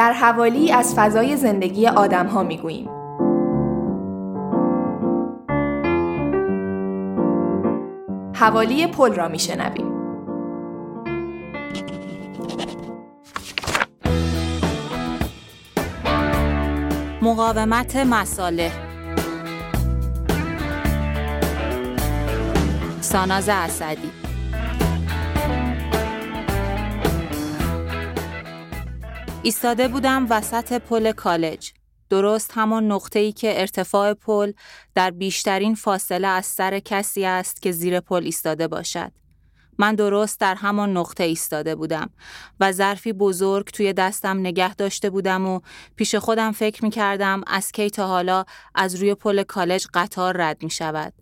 در حوالی از فضای زندگی آدم ها می گوییم. حوالی پل را می شنویم. مقاومت مساله ساناز اسدی ایستاده بودم وسط پل کالج. درست همان نقطه ای که ارتفاع پل در بیشترین فاصله از سر کسی است که زیر پل ایستاده باشد. من درست در همان نقطه ایستاده بودم و ظرفی بزرگ توی دستم نگه داشته بودم و پیش خودم فکر می کردم از کی تا حالا از روی پل کالج قطار رد می شود.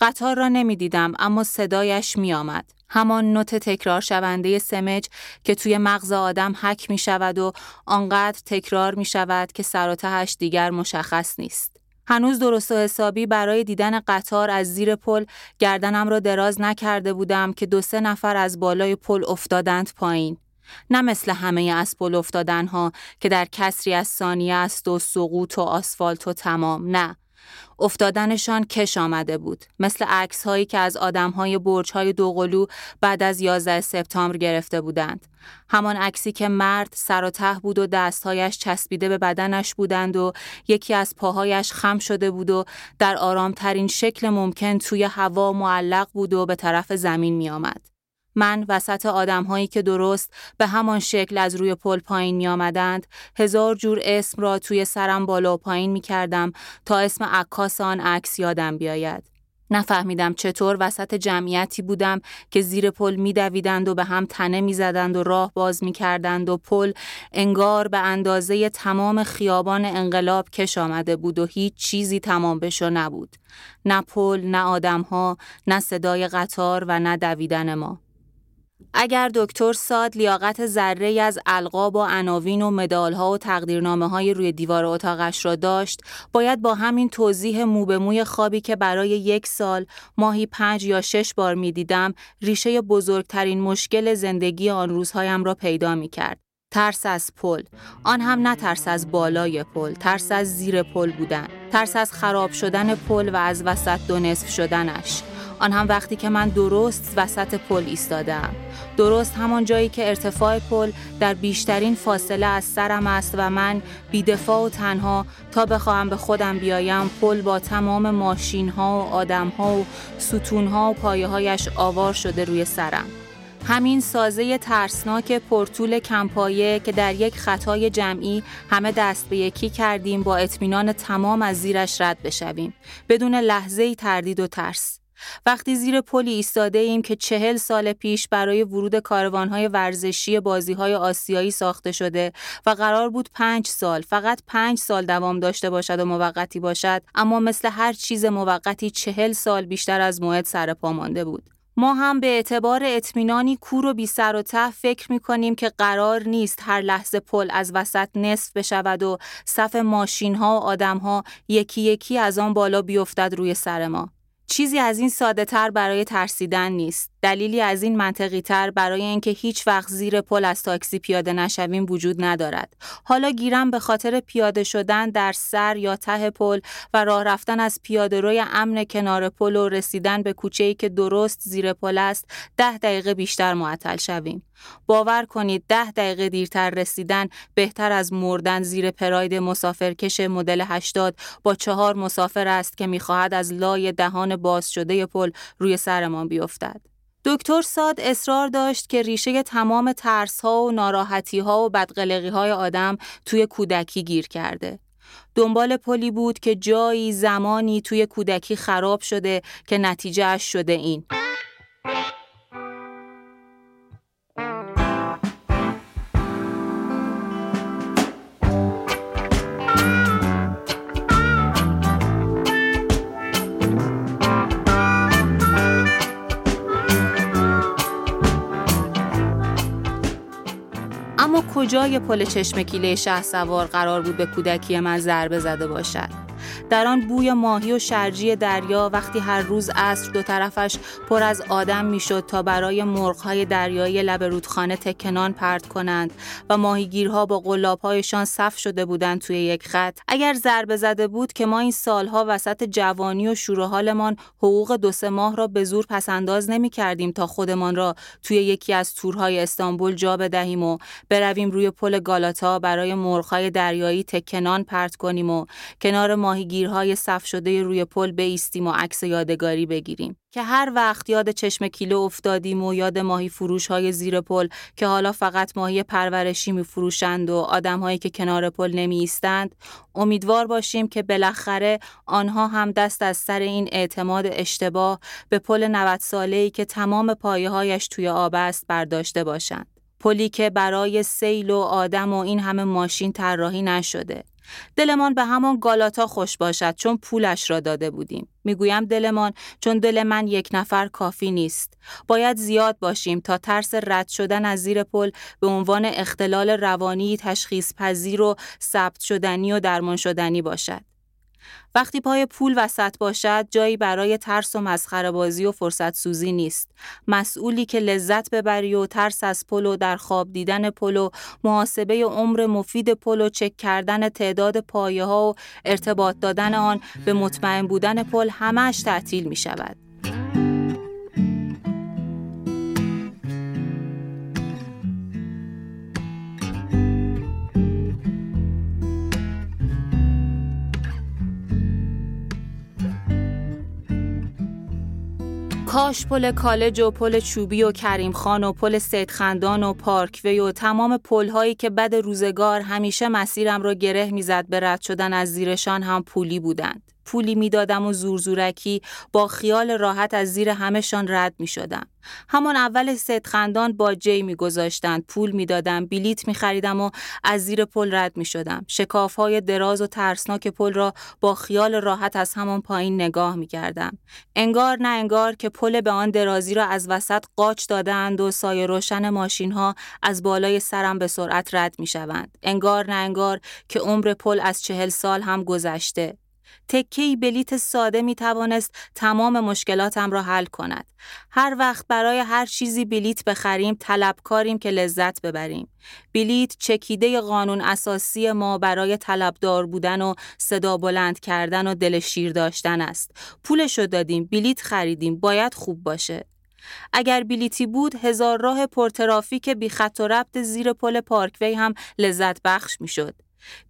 قطار را نمی دیدم اما صدایش می آمد. همان نوت تکرار شونده سمج که توی مغز آدم حک می شود و آنقدر تکرار می شود که سر دیگر مشخص نیست. هنوز درست و حسابی برای دیدن قطار از زیر پل گردنم را دراز نکرده بودم که دو سه نفر از بالای پل افتادند پایین. نه مثل همه از پل افتادن که در کسری از ثانیه است و سقوط و آسفالت و تمام نه افتادنشان کش آمده بود مثل عکس هایی که از آدم های برج های دوقلو بعد از 11 سپتامبر گرفته بودند همان عکسی که مرد سر و ته بود و دستهایش چسبیده به بدنش بودند و یکی از پاهایش خم شده بود و در آرامترین شکل ممکن توی هوا معلق بود و به طرف زمین می آمد. من وسط آدمهایی که درست به همان شکل از روی پل پایین می آمدند هزار جور اسم را توی سرم بالا و پایین می کردم تا اسم عکاس آن عکس یادم بیاید. نفهمیدم چطور وسط جمعیتی بودم که زیر پل میدویدند و به هم تنه می‌زدند و راه باز می‌کردند و پل انگار به اندازه تمام خیابان انقلاب کش آمده بود و هیچ چیزی تمام بشو نبود. نه پل، نه آدمها، نه صدای قطار و نه دویدن ما. اگر دکتر ساد لیاقت ذره از القاب و عناوین و مدالها و تقدیرنامه های روی دیوار اتاقش را داشت باید با همین توضیح مو به موی خوابی که برای یک سال ماهی پنج یا شش بار می دیدم ریشه بزرگترین مشکل زندگی آن روزهایم را پیدا می کرد. ترس از پل آن هم نه ترس از بالای پل ترس از زیر پل بودن ترس از خراب شدن پل و از وسط دو نصف شدنش آن هم وقتی که من درست وسط پل ایستادم. درست همان جایی که ارتفاع پل در بیشترین فاصله از سرم است و من بیدفاع و تنها تا بخواهم به خودم بیایم پل با تمام ماشین ها و آدم ها و ستون ها و پایه هایش آوار شده روی سرم. همین سازه ترسناک پرتول کمپایه که در یک خطای جمعی همه دست به یکی کردیم با اطمینان تمام از زیرش رد بشویم. بدون لحظه تردید و ترس. وقتی زیر پلی ایستاده ایم که چهل سال پیش برای ورود کاروانهای ورزشی بازیهای آسیایی ساخته شده و قرار بود پنج سال فقط پنج سال دوام داشته باشد و موقتی باشد اما مثل هر چیز موقتی چهل سال بیشتر از موعد سر پا مانده بود. ما هم به اعتبار اطمینانی کور و بی سر و ته فکر می کنیم که قرار نیست هر لحظه پل از وسط نصف بشود و صف ماشین ها و آدم ها یکی یکی از آن بالا بیفتد روی سر ما. چیزی از این ساده تر برای ترسیدن نیست. دلیلی از این منطقی تر برای اینکه هیچ وقت زیر پل از تاکسی پیاده نشویم وجود ندارد. حالا گیرم به خاطر پیاده شدن در سر یا ته پل و راه رفتن از پیاده روی امن کنار پل و رسیدن به کوچه‌ای که درست زیر پل است ده دقیقه بیشتر معطل شویم. باور کنید ده دقیقه دیرتر رسیدن بهتر از مردن زیر پراید مسافرکش مدل 80 با چهار مسافر است که می‌خواهد از لای دهان باز شده پل روی سرمان بیفتد. دکتر ساد اصرار داشت که ریشه تمام ترس ها و ناراحتی ها و بدقلقی های آدم توی کودکی گیر کرده. دنبال پلی بود که جایی زمانی توی کودکی خراب شده که نتیجهش شده این. کجای پل چشم کیله شه سوار قرار بود به کودکی من ضربه زده باشد؟ در آن بوی ماهی و شرجی دریا وقتی هر روز عصر دو طرفش پر از آدم می‌شد تا برای مرغهای دریایی لب رودخانه تکنان پرت کنند و ماهیگیرها با قلابهایشان صف شده بودند توی یک خط. اگر ضربه زده بود که ما این سالها وسط جوانی و شور حالمان حقوق دو سه ماه را به زور پسنداز نمی کردیم تا خودمان را توی یکی از تورهای استانبول جا بدهیم و برویم روی پل گالاتا برای مرغهای دریایی تکنان پرت کنیم و کنار ماهیگیرهای صف شده روی پل بیستیم و عکس یادگاری بگیریم. که هر وقت یاد چشم کیلو افتادیم و یاد ماهی فروش های زیر پل که حالا فقط ماهی پرورشی می فروشند و آدم هایی که کنار پل نمی ایستند امیدوار باشیم که بالاخره آنها هم دست از سر این اعتماد اشتباه به پل 90 ساله ای که تمام پایه هایش توی آب است برداشته باشند. پلی که برای سیل و آدم و این همه ماشین طراحی نشده. دلمان به همان گالاتا خوش باشد چون پولش را داده بودیم. می‌گویم دلمان چون دل من یک نفر کافی نیست. باید زیاد باشیم تا ترس رد شدن از زیر پل به عنوان اختلال روانی تشخیص پذیر و ثبت شدنی و درمان شدنی باشد. وقتی پای پول وسط باشد جایی برای ترس و مسخره بازی و فرصت سوزی نیست. مسئولی که لذت ببری و ترس از پل و در خواب دیدن و محاسبه عمر مفید پل و چک کردن تعداد پایه ها و ارتباط دادن آن به مطمئن بودن پل همش تعطیل می شود. کاش پل کالج و پل چوبی و کریم خان و پل سیدخندان و پارکوی و تمام پل هایی که بد روزگار همیشه مسیرم را گره می‌زد به رد شدن از زیرشان هم پولی بودند. پولی می‌دادم و زورزورکی با خیال راحت از زیر همهشان رد می شدم. همان اول سیدخندان باجه می گذاشتند. پول می‌دادم، بلیت می خریدم و از زیر پل رد می شدم. شکاف های دراز و ترسناک پل را با خیال راحت از همان پایین نگاه می کردم. انگار نه انگار که پل به آن درازی را از وسط قاچ دادند و سایه روشن ماشین ها از بالای سرم به سرعت رد می شوند. انگار نه انگار که عمر پل از چهل سال هم گذشته. تکی بلیت ساده می توانست تمام مشکلاتم را حل کند. هر وقت برای هر چیزی بلیت بخریم طلبکاریم که لذت ببریم. بلیت چکیده قانون اساسی ما برای طلبدار بودن و صدا بلند کردن و دل شیر داشتن است. پولشو دادیم، بلیت خریدیم، باید خوب باشه. اگر بلیتی بود هزار راه پرترافیک بی خط و ربط زیر پل پارکوی هم لذت بخش می شد.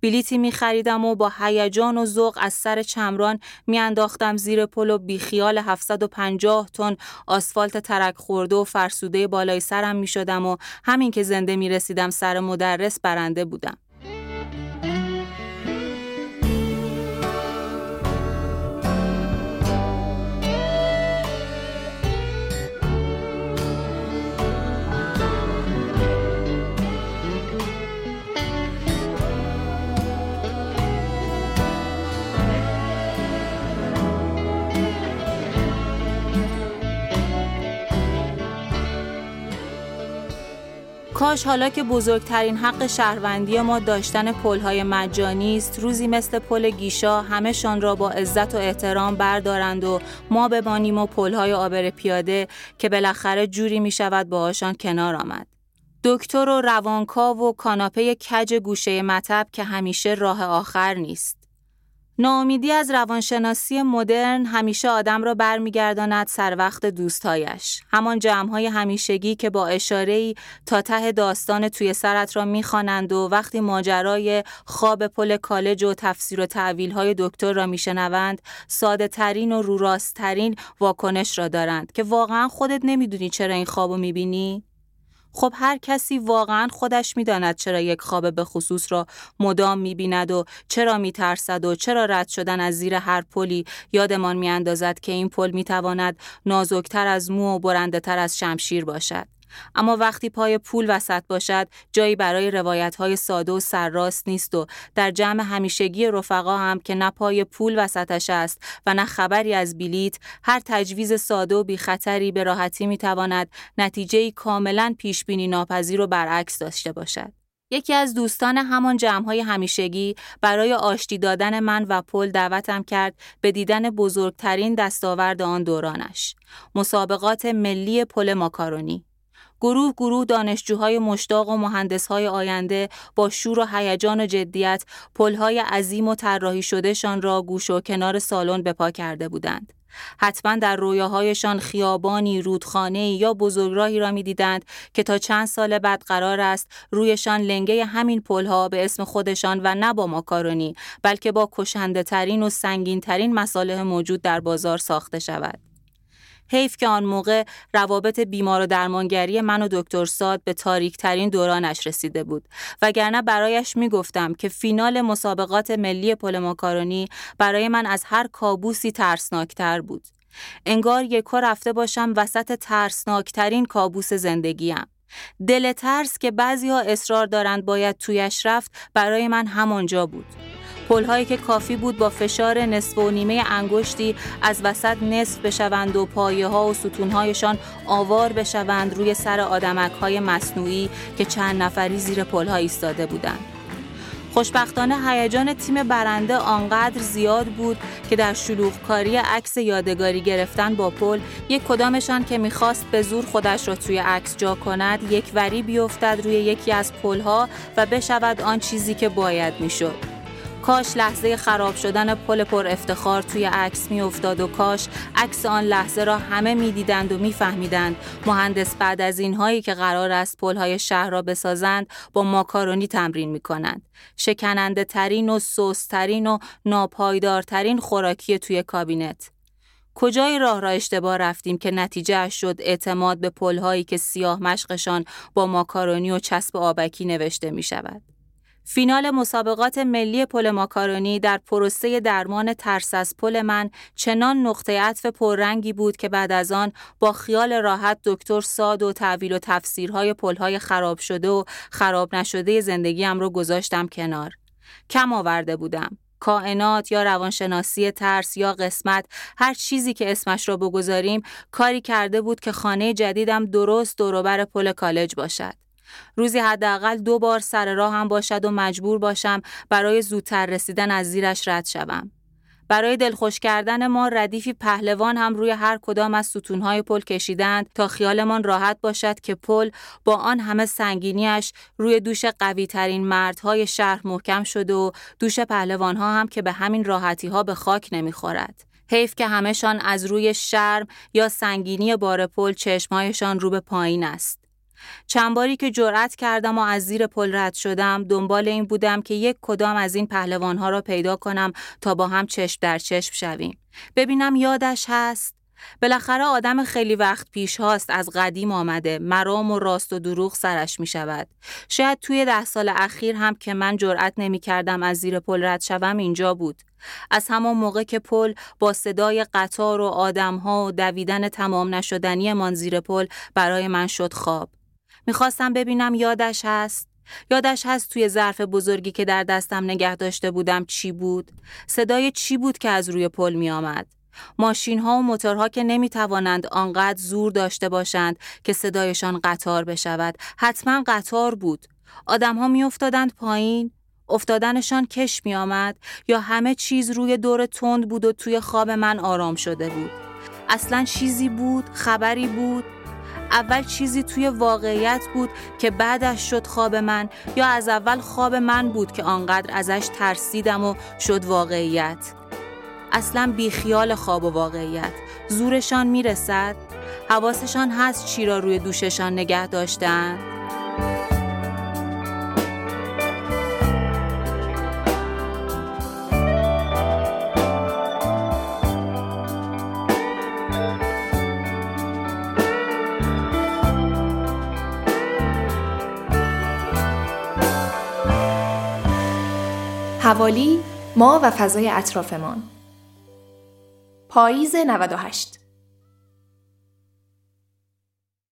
بلیتی می خریدم و با هیجان و ذوق از سر چمران می انداختم زیر پل و بیخیال 750 تن آسفالت ترک خورده و فرسوده بالای سرم می شدم و همین که زنده می رسیدم سر مدرس برنده بودم. کاش حالا که بزرگترین حق شهروندی ما داشتن پلهای مجانی است روزی مثل پل گیشا همهشان را با عزت و احترام بردارند و ما بمانیم و پلهای آبر پیاده که بالاخره جوری می شود باهاشان کنار آمد. دکتر و روانکاو و کاناپه کج گوشه مطب که همیشه راه آخر نیست. ناامیدی از روانشناسی مدرن همیشه آدم را برمیگرداند سر وقت دوستایش. همان جمعهای همیشگی که با اشاره‌ای تا ته داستان توی سرت را می‌خوانند و وقتی ماجرای خواب پل کالج و تفسیر و های دکتر را میشنوند ساده ترین و رو ترین واکنش را دارند که واقعا خودت نمی‌دونی چرا این خوابو می‌بینی؟ خب هر کسی واقعا خودش می‌داند چرا یک خواب به خصوص را مدام می‌بیند و چرا میترسد و چرا رد شدن از زیر هر پلی یادمان میاندازد که این پل می‌تواند نازکتر از مو و برنده تر از شمشیر باشد. اما وقتی پای پول وسط باشد جایی برای روایت های ساده و سرراست نیست و در جمع همیشگی رفقا هم که نه پای پول وسطش است و نه خبری از بلیت هر تجویز ساده و بی خطری به راحتی می تواند نتیجه کاملا پیش بینی ناپذیر و برعکس داشته باشد یکی از دوستان همان جمعهای همیشگی برای آشتی دادن من و پل دعوتم کرد به دیدن بزرگترین دستاورد آن دورانش. مسابقات ملی پل ماکارونی. گروه گروه دانشجوهای مشتاق و مهندسهای آینده با شور و هیجان و جدیت پلهای عظیم و طراحی شدهشان را گوش و کنار سالن به پا کرده بودند. حتما در رویاهایشان خیابانی، رودخانه یا بزرگراهی را می‌دیدند که تا چند سال بعد قرار است رویشان لنگه همین پلها به اسم خودشان و نه با ماکارونی بلکه با کشنده ترین و سنگین ترین مساله موجود در بازار ساخته شود. حیف که آن موقع روابط بیمار و درمانگری من و دکتر ساد به تاریک ترین دورانش رسیده بود. وگرنه برایش می‌گفتم که فینال مسابقات ملی پل ماکارونی برای من از هر کابوسی ترسناکتر بود. انگار یکا رفته باشم وسط ترسناکترین کابوس زندگیم. دل ترس که بعضی ها اصرار دارند باید تویش رفت برای من همانجا بود. پلهایی که کافی بود با فشار نصف و نیمه انگشتی از وسط نصف بشوند و پایه ها و ستونهایشان آوار بشوند روی سر آدمک های مصنوعی که چند نفری زیر پلها ایستاده بودند. خوشبختانه هیجان تیم برنده آنقدر زیاد بود که در شلوغکاری عکس یادگاری گرفتن با پل یک کدامشان که می‌خواست به زور خودش را توی عکس جا کند یک وری بیفتد روی یکی از پلها و بشود آن چیزی که باید می‌شد. کاش لحظه خراب شدن پل پر افتخار توی عکس می افتاد و کاش عکس آن لحظه را همه می‌دیدند و میفهمیدند مهندس بعد از اینهایی که قرار است های شهر را بسازند با ماکارونی تمرین می کنند. شکننده ترین و سوسترین و ناپایدارترین خوراکی توی کابینت. کجای راه را اشتباه رفتیم که نتیجه شد اعتماد به پلهایی که سیاه مشقشان با ماکارونی و چسب آبکی نوشته می شود. فینال مسابقات ملی پل ماکارونی در پروسه درمان ترس از پل من چنان نقطه عطف پررنگی بود که بعد از آن با خیال راحت دکتر ساد و تعویل و تفسیرهای پلهای خراب شده و خراب نشده زندگیم رو گذاشتم کنار. کم آورده بودم. کائنات یا روانشناسی ترس یا قسمت هر چیزی که اسمش را بگذاریم کاری کرده بود که خانه جدیدم درست دوروبر پل کالج باشد. روزی حداقل دو بار سر راه هم باشد و مجبور باشم برای زودتر رسیدن از زیرش رد شوم. برای دلخوش کردن ما ردیفی پهلوان هم روی هر کدام از ستونهای پل کشیدند تا خیالمان راحت باشد که پل با آن همه سنگینیش روی دوش قوی ترین مردهای شهر محکم شده و دوش پهلوان ها هم که به همین راحتی ها به خاک نمی‌خورد. حیف که همهشان از روی شرم یا سنگینی بار پل چشمهایشان رو به پایین است. چند باری که جرأت کردم و از زیر پل رد شدم دنبال این بودم که یک کدام از این پهلوانها را پیدا کنم تا با هم چشم در چشم شویم. ببینم یادش هست؟ بالاخره آدم خیلی وقت پیش هاست از قدیم آمده. مرام و راست و دروغ سرش می شود شاید توی ده سال اخیر هم که من جرأت نمی کردم از زیر پل رد شوم اینجا بود. از همان موقع که پل با صدای قطار و آدمها و دویدن تمام نشدنی من زیر پل برای من شد خواب. می‌خواستم ببینم یادش هست. یادش هست توی ظرف بزرگی که در دستم نگه داشته بودم چی بود؟ صدای چی بود که از روی پل می آمد ماشین ها و موتورها که نمی توانند آنقدر زور داشته باشند که صدایشان قطار بشود حتما قطار بود. آدم ها می افتادند پایین. افتادنشان کش می آمد یا همه چیز روی دور تند بود و توی خواب من آرام شده بود. اصلا چیزی بود خبری بود. اول چیزی توی واقعیت بود که بعدش شد خواب من یا از اول خواب من بود که آنقدر ازش ترسیدم و شد واقعیت. اصلا بیخیال خواب و واقعیت. زورشان می‌رسد؟ حواسشان هست چی را روی دوششان نگه داشتن؟ حوالی ما و فضای اطرافمان. پاییز 98